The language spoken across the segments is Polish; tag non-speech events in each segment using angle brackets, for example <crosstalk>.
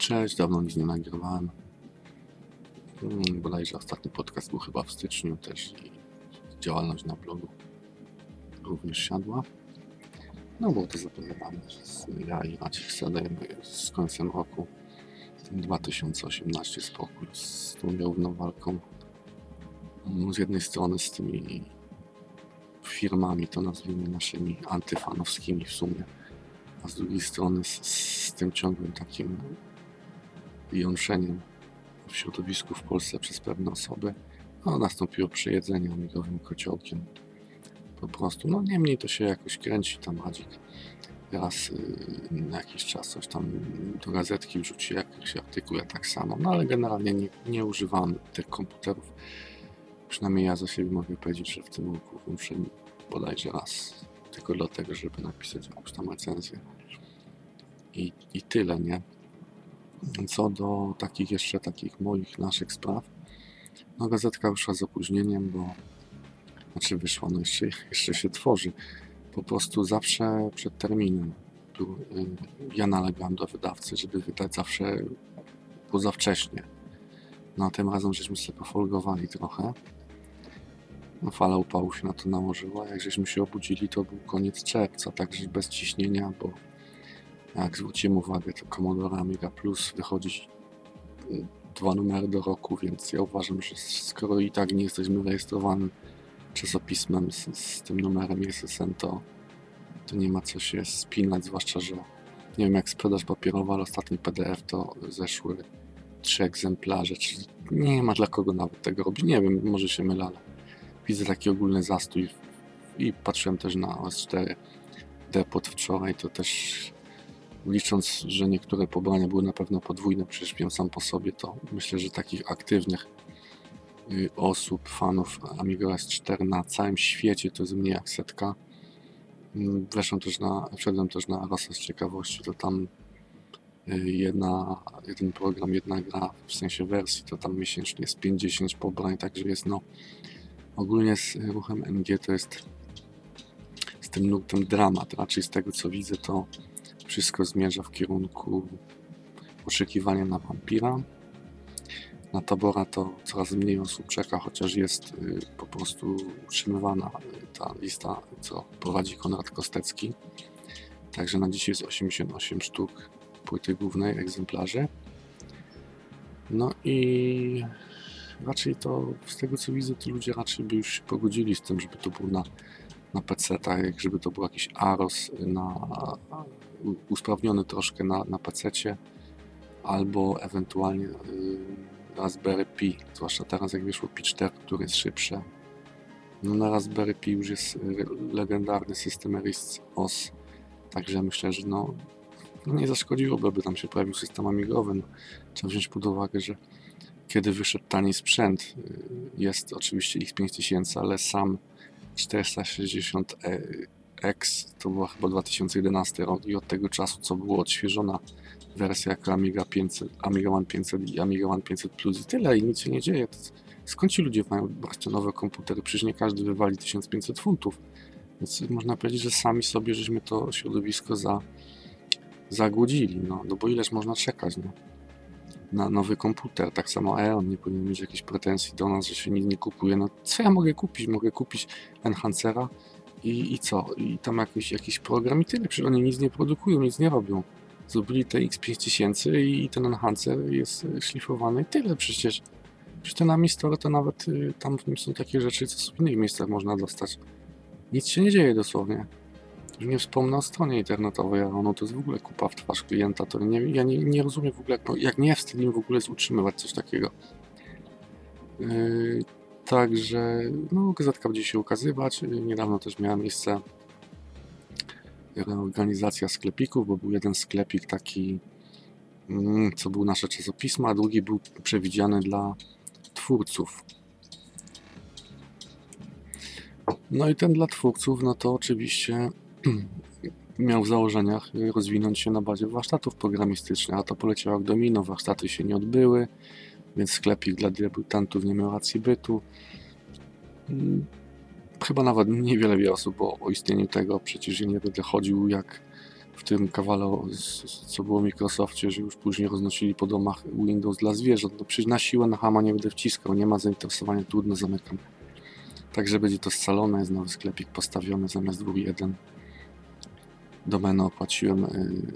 Cześć, dawno nic nie nagrywałem. Hmm, Bodajże ostatni podcast był chyba w styczniu też i działalność na blogu również siadła. No było to zapowiadane, że ja i Maciek zadajemy z końcem roku ten 2018 spokój z tą nierówną walką. Mm, Z jednej strony z tymi firmami, to nazwijmy naszymi antyfanowskimi w sumie, a z drugiej strony z, z tym ciągłym takim jątrzeniem w środowisku w Polsce przez pewne osoby, no, nastąpiło przejedzenie amigowym kociołkiem. Po prostu, no niemniej to się jakoś kręci tam Radzik. Raz yy, na jakiś czas coś tam do gazetki wrzuci jakiś artykuł, ja tak samo. No ale generalnie nie, nie używam tych komputerów. Przynajmniej ja za siebie mogę powiedzieć, że w tym roku włączyłem bodajże raz. Tylko dlatego, żeby napisać jakąś tam recenzję. I, i tyle, nie? Co do takich jeszcze takich moich naszych spraw, no gazetka wyszła z opóźnieniem, bo znaczy wyszła, no jeszcze, jeszcze się tworzy. Po prostu zawsze przed terminem. Tu, y, ja nalegam do wydawcy, żeby wydać zawsze poza wcześnie. No tym razem żeśmy sobie pofolgowali trochę. No, fala upału się na to nałożyła. Jak żeśmy się obudzili, to był koniec czerwca, także bez ciśnienia, bo jak zwróciłem uwagę, to Commodore Amiga Plus wychodzi y, dwa numery do roku, więc ja uważam, że skoro i tak nie jesteśmy rejestrowanym czasopismem z, z tym numerem SSN, to, to nie ma co się spinać, zwłaszcza, że nie wiem jak sprzedaż papierowa, ale ostatni PDF to zeszły trzy egzemplarze, czyli nie ma dla kogo nawet tego robić. Nie wiem, może się mylę, ale widzę taki ogólny zastój i patrzyłem też na OS4 depot wczoraj, to też licząc, że niektóre pobrania były na pewno podwójne, przecież wiem sam po sobie, to myślę, że takich aktywnych y, osób, fanów Amiga S4 na całym świecie to jest mniej jak setka. Mm, Weszłem też na, wszedłem też na Rosę z ciekawości, to tam y, jedna, jeden program, jedna gra, w sensie wersji, to tam miesięcznie jest 50 pobrań, także jest no ogólnie z ruchem NG to jest z tym nurtem dramat, raczej z tego co widzę to wszystko zmierza w kierunku poszukiwania na wampira. Na tabora to coraz mniej osób czeka, chociaż jest y, po prostu utrzymywana y, ta lista, co prowadzi Konrad Kostecki. Także na dzisiaj jest 88 sztuk płyty głównej egzemplarzy. No i raczej to, z tego co widzę, to ludzie raczej by już się pogodzili z tym, żeby to było na, na PC, tak jak żeby to był jakiś AROS na, usprawniony troszkę na, na PC, albo ewentualnie y, Raspberry Pi, zwłaszcza teraz jak wyszło Pi 4, który jest szybsze. No na Raspberry Pi już jest y, legendarny system RISC OS, także myślę, że no, no nie zaszkodziłoby, aby tam się pojawił system amigowy. No, trzeba wziąć pod uwagę, że kiedy wyszedł tani sprzęt, y, jest oczywiście X5000, ale sam 460 e, X to była chyba 2011 rok i od tego czasu, co było odświeżona wersja jako Amiga 500, Amiga One 500 i Amiga One 500 Plus i tyle i nic się nie dzieje. Skąd ci ludzie mają brać nowe komputery? Przecież nie każdy wywali 1500 funtów. Więc można powiedzieć, że sami sobie żeśmy to środowisko za, zagłodzili. No, no bo ileż można czekać, no na nowy komputer. Tak samo Eon nie powinien mieć jakichś pretensji do nas, że się nic nie kupuje. No co ja mogę kupić? Mogę kupić Enhancera i, i co? I tam jakiś, jakiś program i tyle. Przecież oni nic nie produkują, nic nie robią. Zrobili te X5000 i ten Enhancer jest y, szlifowany i tyle przecież. Przecież ten Amistor to nawet y, tam w nim są takie rzeczy, co w innych miejscach można dostać. Nic się nie dzieje dosłownie. Już nie wspomnę o stronie internetowej, a ono to jest w ogóle kupa w twarz klienta, to nie, ja nie, nie rozumiem w ogóle, jak, jak nie wstyd im w ogóle jest utrzymywać coś takiego. Yy, także, no, gazetka będzie się ukazywać. Niedawno też miała miejsce reorganizacja sklepików, bo był jeden sklepik taki, mm, co był nasze czasopismo, a drugi był przewidziany dla twórców. No i ten dla twórców, no to oczywiście <clears throat> miał w założeniach rozwinąć się na bazie warsztatów programistycznych, a to poleciało jak domino, warsztaty się nie odbyły, więc sklepik dla debiutantów nie miał racji bytu. Mm, Chyba nawet niewiele wie osób o, o istnieniu tego, przecież nie będę chodził jak w tym kawale, co było w Microsoftie, że już później roznosili po domach Windows dla zwierząt. No przecież na siłę na hama nie będę wciskał, nie ma zainteresowania, trudno, zamykam. Także będzie to scalone, jest nowy sklepik postawiony zamiast dwóch jeden. Domenę opłaciłem y,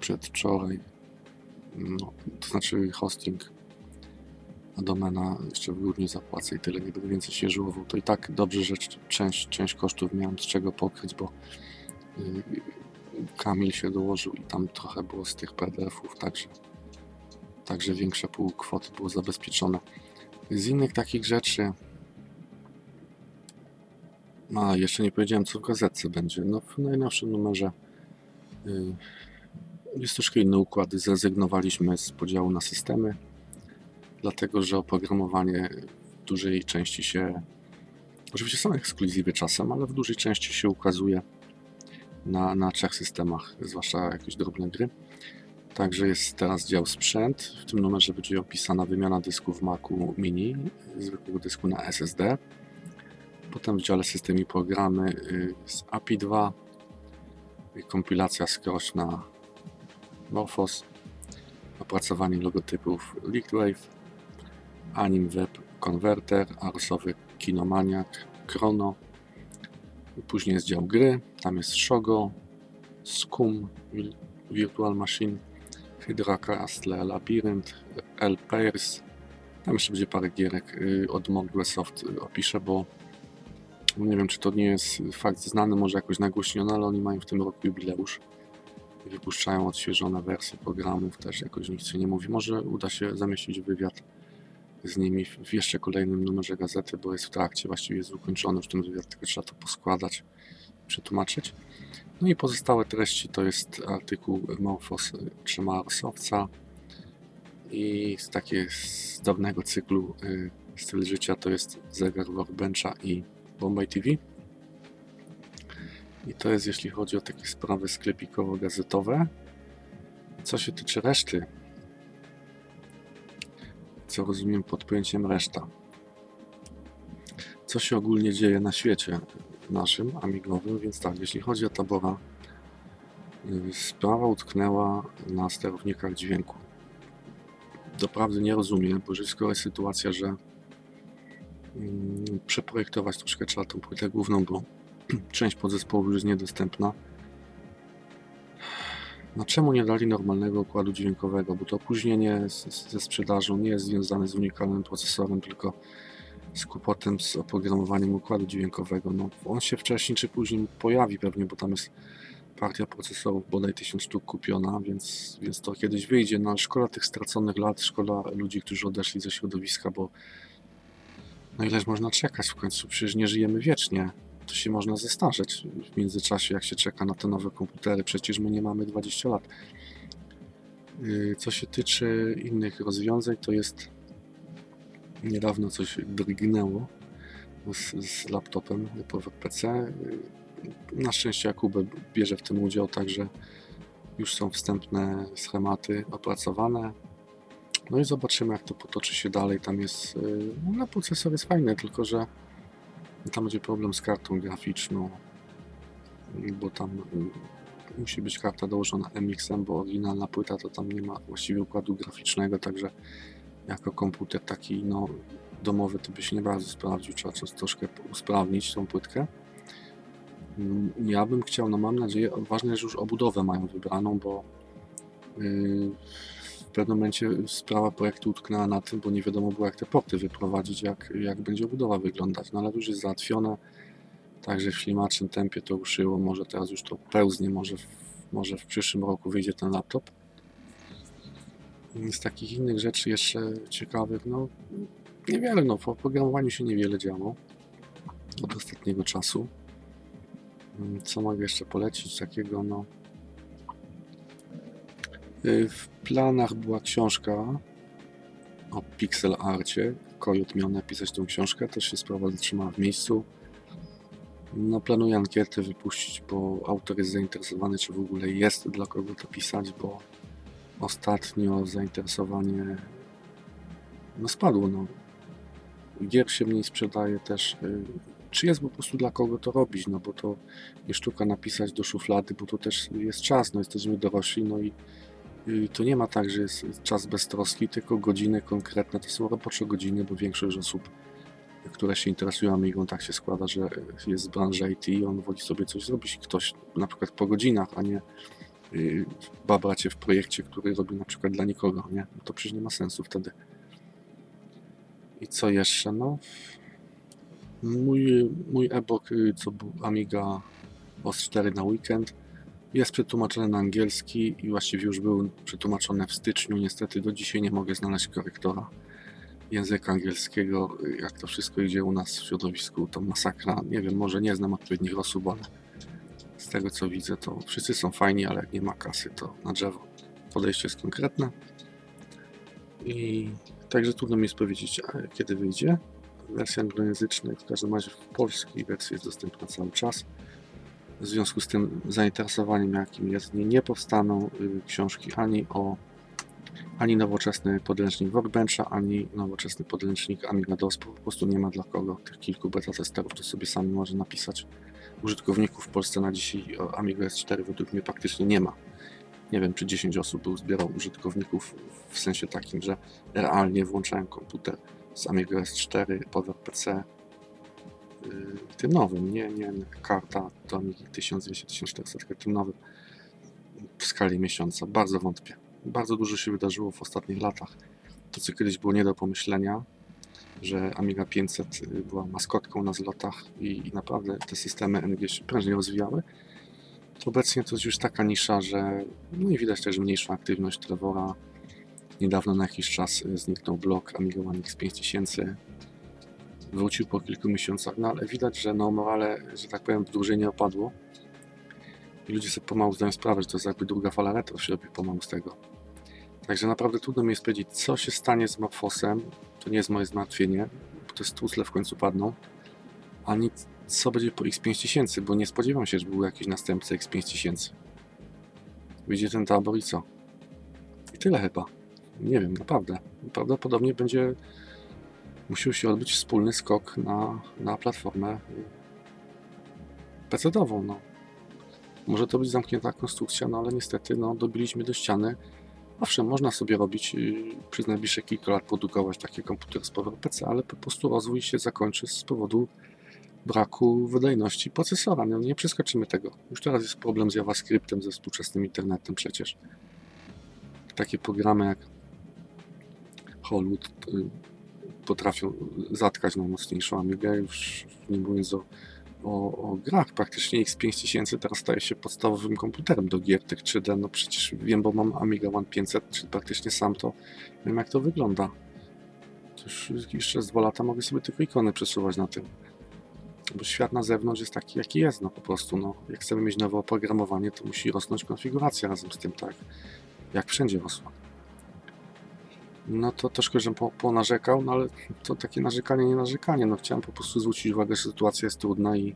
przedwczoraj, no, to znaczy hosting, domena jeszcze w grudniu zapłacę i tyle, nie będę więcej się żyłował. To i tak dobrze, że część, część kosztów miałem z czego pokryć, bo y, Kamil się dołożył i tam trochę było z tych PDF-ów, także, także większe pół kwoty było zabezpieczone. Z innych takich rzeczy, a jeszcze nie powiedziałem, co w gazetce będzie. No, w najnowszym numerze y, jest troszkę inny układ. Zrezygnowaliśmy z podziału na systemy, dlatego że oprogramowanie w dużej części się, oczywiście są ekskluzywy czasem, ale w dużej części się ukazuje na, na trzech systemach, zwłaszcza jakieś drobne gry. Także jest teraz dział sprzęt. W tym numerze będzie opisana wymiana dysków Macu Mini, zwykłego dysku na SSD. Potem w dziale system i programy y, z API 2, y, kompilacja skroczna Morphos, opracowanie logotypów Liquidwave, Anim Web Converter, arsowy Kinomaniac, Chrono. Później jest dział gry, tam jest Shogo, Vil- Virtual Machine, Hydra Castle, Labyrinth, L Pairs. Tam jeszcze będzie parę gierek y, od Microsoft y, opiszę, bo nie wiem, czy to nie jest fakt znany, może jakoś nagłośniony, ale oni mają w tym roku jubileusz. i Wypuszczają odświeżone wersje programów, też jakoś nikt się nie mówi. Może uda się zamieścić wywiad z nimi w jeszcze kolejnym numerze gazety, bo jest w trakcie, właściwie jest ukończony już ten wywiad, tylko trzeba to poskładać, przetłumaczyć. No i pozostałe treści to jest artykuł Morphos trzyma Arsowca i z takiego z dawnego cyklu y, styl życia to jest zegar Workbencha i Bombay TV. I to jest jeśli chodzi o takie sprawy sklepikowo-gazetowe. Co się tyczy reszty, co rozumiem pod pojęciem reszta. Co się ogólnie dzieje na świecie naszym, amigowym, więc tak, jeśli chodzi o tabora, y, sprawa utknęła na sterownikach dźwięku. Doprawdy nie rozumiem, bo że skoro jest sytuacja, że mm, przeprojektować troszkę trzeba tą płytę główną, bo <clears throat> część podzespołu już jest niedostępna. No czemu nie dali normalnego układu dźwiękowego? Bo to opóźnienie ze sprzedażą nie jest związane z unikalnym procesorem, tylko z kłopotem z oprogramowaniem układu dźwiękowego. No, on się wcześniej czy później pojawi pewnie, bo tam jest partia procesorów bodaj 1000 sztuk kupiona, więc, więc to kiedyś wyjdzie. No szkoda tych straconych lat, szkoda ludzi, którzy odeszli ze środowiska, bo no ileż można czekać w końcu? Przecież nie żyjemy wiecznie. To się można zestarzeć w międzyczasie, jak się czeka na te nowe komputery. Przecież my nie mamy 20 lat. Yy, Co się tyczy innych rozwiązań, to jest niedawno coś drgnęło z, z laptopem po PC. Yy, Na szczęście Jakub bierze w tym udział, także już są wstępne schematy opracowane. No i zobaczymy, jak to potoczy się dalej. Tam jest, yy, no procesor jest fajny, tylko że tam będzie problem z kartą graficzną, bo tam y, musi być karta dołożona MX-em, bo oryginalna płyta to tam nie ma właściwie układu graficznego, także jako komputer taki no, domowy to by się nie bardzo sprawdził, trzeba coś troszkę usprawnić tą płytkę. Mm, Ja bym chciał, no mam nadzieję, ważne, że już obudowę mają wybraną, bo yy, pewnym momencie sprawa projektu utknęła na tym, bo nie wiadomo było jak te porty wyprowadzić, jak, jak będzie obudowa wyglądać, no ale już jest załatwione, także w ślimacznym tempie to ruszyło, może teraz już to pełznie, może w, może w przyszłym roku wyjdzie ten laptop. Z takich innych rzeczy jeszcze ciekawych, no niewiele, no w oprogramowaniu się niewiele działo od ostatniego czasu. Co mogę jeszcze polecić takiego, no w planach była książka o pixel arcie. Kojot miał napisać tą książkę, też się sprawa zatrzymała w miejscu. No, planuję ankietę wypuścić, bo autor jest zainteresowany, czy w ogóle jest dla kogo to pisać, bo ostatnio zainteresowanie no, spadło. No. Gier się mniej sprzedaje też. y, czy jest po prostu dla kogo to robić, no bo to nie sztuka napisać do szuflady, bo to też jest czas, no jesteśmy dorośli, no i to nie ma tak, że jest czas beztroski, tylko godziny konkretne, to są robocze godziny, bo większość osób, które się interesują Amigą, tak się składa, że jest z branży IT i on woli sobie coś zrobić, ktoś na przykład po godzinach, a nie yy, babracie w projekcie, który robi na przykład dla nikogo, nie? No to przecież nie ma sensu wtedy. I co jeszcze? No, mój, mój e-book, y, co był Amiga OS 4 na weekend, jest przetłumaczony na angielski i właściwie już był przetłumaczony w styczniu. Niestety do dzisiaj nie mogę znaleźć korektora języka angielskiego. Jak to wszystko idzie u nas w środowisku, to masakra. Nie wiem, może nie znam odpowiednich osób, ale z tego co widzę, to wszyscy są fajni, ale jak nie ma kasy, to na drzewo. Podejście jest konkretne. I także trudno mi jest powiedzieć, kiedy wyjdzie. Wersja anglojęzyczna, w każdym razie w polskiej wersji jest dostępna cały czas. W związku z tym zainteresowaniem, jakim jest, nie, powstaną y, książki ani o ani nowoczesny podręcznik Workbencha, ani nowoczesny podręcznik Amiga DOS, po prostu nie ma dla kogo. Tych kilku beta testerów to sobie sami może napisać. Użytkowników w Polsce na dzisiaj Amiga S4 według mnie praktycznie nie ma. Nie wiem, czy 10 osób był zbierał użytkowników w sensie takim, że realnie włączałem komputer z Amiga S4 pod PC yy, tym nowym, nie, nie karta do Amigi 1200-1400, tylko tym nowym w skali miesiąca. Bardzo wątpię. Bardzo dużo się wydarzyło w ostatnich latach. To, co kiedyś było nie do pomyślenia, że Amiga 500 była maskotką na zlotach i, i naprawdę te systemy NG się prężnie rozwijały, obecnie to jest już taka nisza, że no i widać też mniejszą aktywność Trevora. Niedawno na jakiś czas zniknął blok Amiga One X 5000. Wrócił po kilku miesiącach, no ale widać, że no morale, że tak powiem, dłużej nie opadło. I ludzie sobie pomału zdają sprawę, że to jest jakby druga fala retro się robi pomału z tego. Także naprawdę trudno mi jest powiedzieć, co się stanie z Morfosem. To nie jest moje zmartwienie, bo te stucle w końcu padną. Ani co będzie po X5000, bo nie spodziewam się, że był jakiś następca X5000. Wyjdzie ten tabor i co? I tyle chyba. Nie wiem, naprawdę. Prawdopodobnie będzie musiał się odbyć wspólny skok na, na platformę PC-ową. No. Może to być zamknięta konstrukcja, no ale niestety no, dobiliśmy do ściany. Owszem, można sobie robić yy, przez najbliższe kilka lat produkować takie komputery z Power PC, ale po prostu rozwój się zakończy z powodu braku wydajności procesora. No, nie przeskoczymy tego. Już teraz jest problem z JavaScriptem, ze współczesnym internetem przecież. Takie programy jak Hollywood yy, potrafią zatkać najmocniejszą Amigę, już nie mówiąc o o, o grach. Praktycznie X5000 teraz staje się podstawowym komputerem do gier tych 3D. No przecież wiem, bo mam Amiga One 500, czy praktycznie sam to wiem jak to wygląda. Już jeszcze z dwa lata mogę sobie tylko ikony przesuwać na tym. Bo świat na zewnątrz jest taki, jaki jest, no po prostu. No, jak chcemy mieć nowe oprogramowanie, to musi rosnąć konfiguracja razem z tym, tak jak wszędzie rosła. No to troszkę, żebym po, ponarzekał, no ale to takie narzekanie, nie narzekanie. No chciałem po prostu zwrócić uwagę, że sytuacja jest trudna i,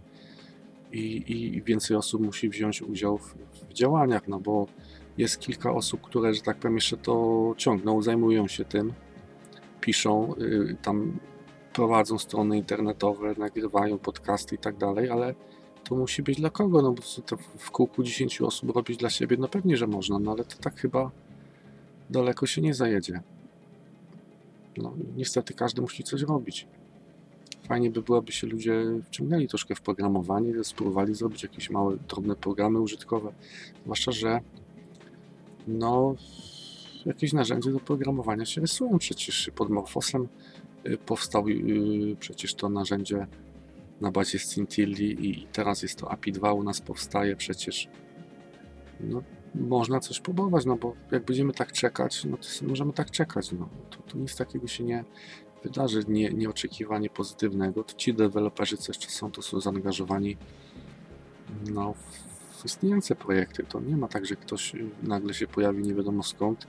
i, i więcej osób musi wziąć udział w, w, działaniach, no bo jest kilka osób, które, że tak powiem, jeszcze to ciągną, zajmują się tym, piszą, yy, tam prowadzą strony internetowe, nagrywają podcasty i tak dalej, ale to musi być dla kogo? No bo to w kółku 10 osób robić dla siebie, no pewnie, że można, no ale to tak chyba daleko się nie zajedzie no niestety każdy musi coś robić. Fajnie by było, aby się ludzie wciągnęli troszkę w programowanie, spróbowali zrobić jakieś małe, drobne programy użytkowe. Zwłaszcza, że no, jakieś narzędzia do programowania się rysują. Przecież pod Morfosem y, powstał y, przecież to narzędzie na bazie Scintilli i teraz jest to API 2 u nas powstaje przecież. No, można coś próbować, no bo jak będziemy tak czekać, no to możemy tak czekać, no. To, to nic takiego się nie wydarzy, nie, nieoczekiwanie pozytywnego, to ci deweloperzy, co jeszcze są, to są zaangażowani no, w istniejące projekty, to nie ma tak, że ktoś nagle się pojawi nie wiadomo skąd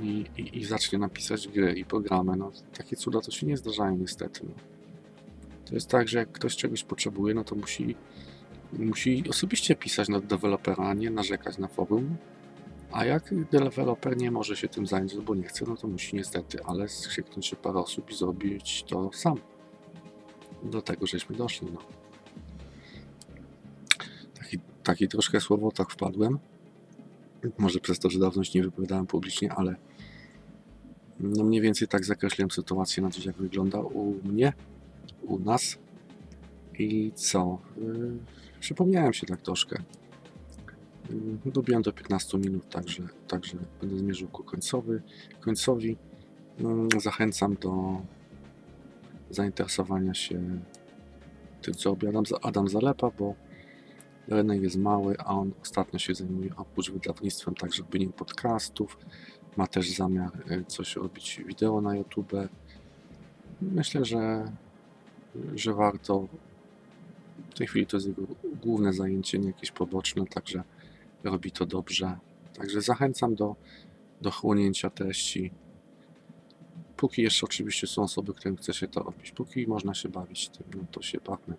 i, i, i zacznie napisać gry i programy, no takie cuda to się nie zdarzają niestety, no. To jest tak, że jak ktoś czegoś potrzebuje, no to musi musi osobiście pisać na dewelopera, a nie narzekać na forum. A jak deweloper nie może się tym zająć, bo nie chce, no to musi niestety, ale skrzyknąć się parę osób i zrobić to sam. do tego żeśmy doszli. No. Taki, taki troszkę słowotok wpadłem. Może przez to, że dawno się nie wypowiadałem publicznie, ale no mniej więcej tak zakreśliłem sytuację na dziś, jak wygląda u mnie, u nas. I co? Yy, przypomniałem się tak troszkę. Dobiłem do 15 minut, także, także będę zmierzył ku końcowy, końcowi. Yy, Zachęcam do zainteresowania się tym, co robi Adam, Adam Zalepa, bo rynek jest mały, a on ostatnio się zajmuje oprócz wydawnictwem także robieniem podcastów. Ma też zamiar y, coś robić wideo na YouTube. Myślę, że, że warto. W tej chwili to jest jego główne zajęcie, nie jakieś poboczne, także robi to dobrze. Także zachęcam do, do chłonięcia treści. Póki jeszcze oczywiście są osoby, którym chce się to robić. Póki można się bawić tym, no to się bawmy.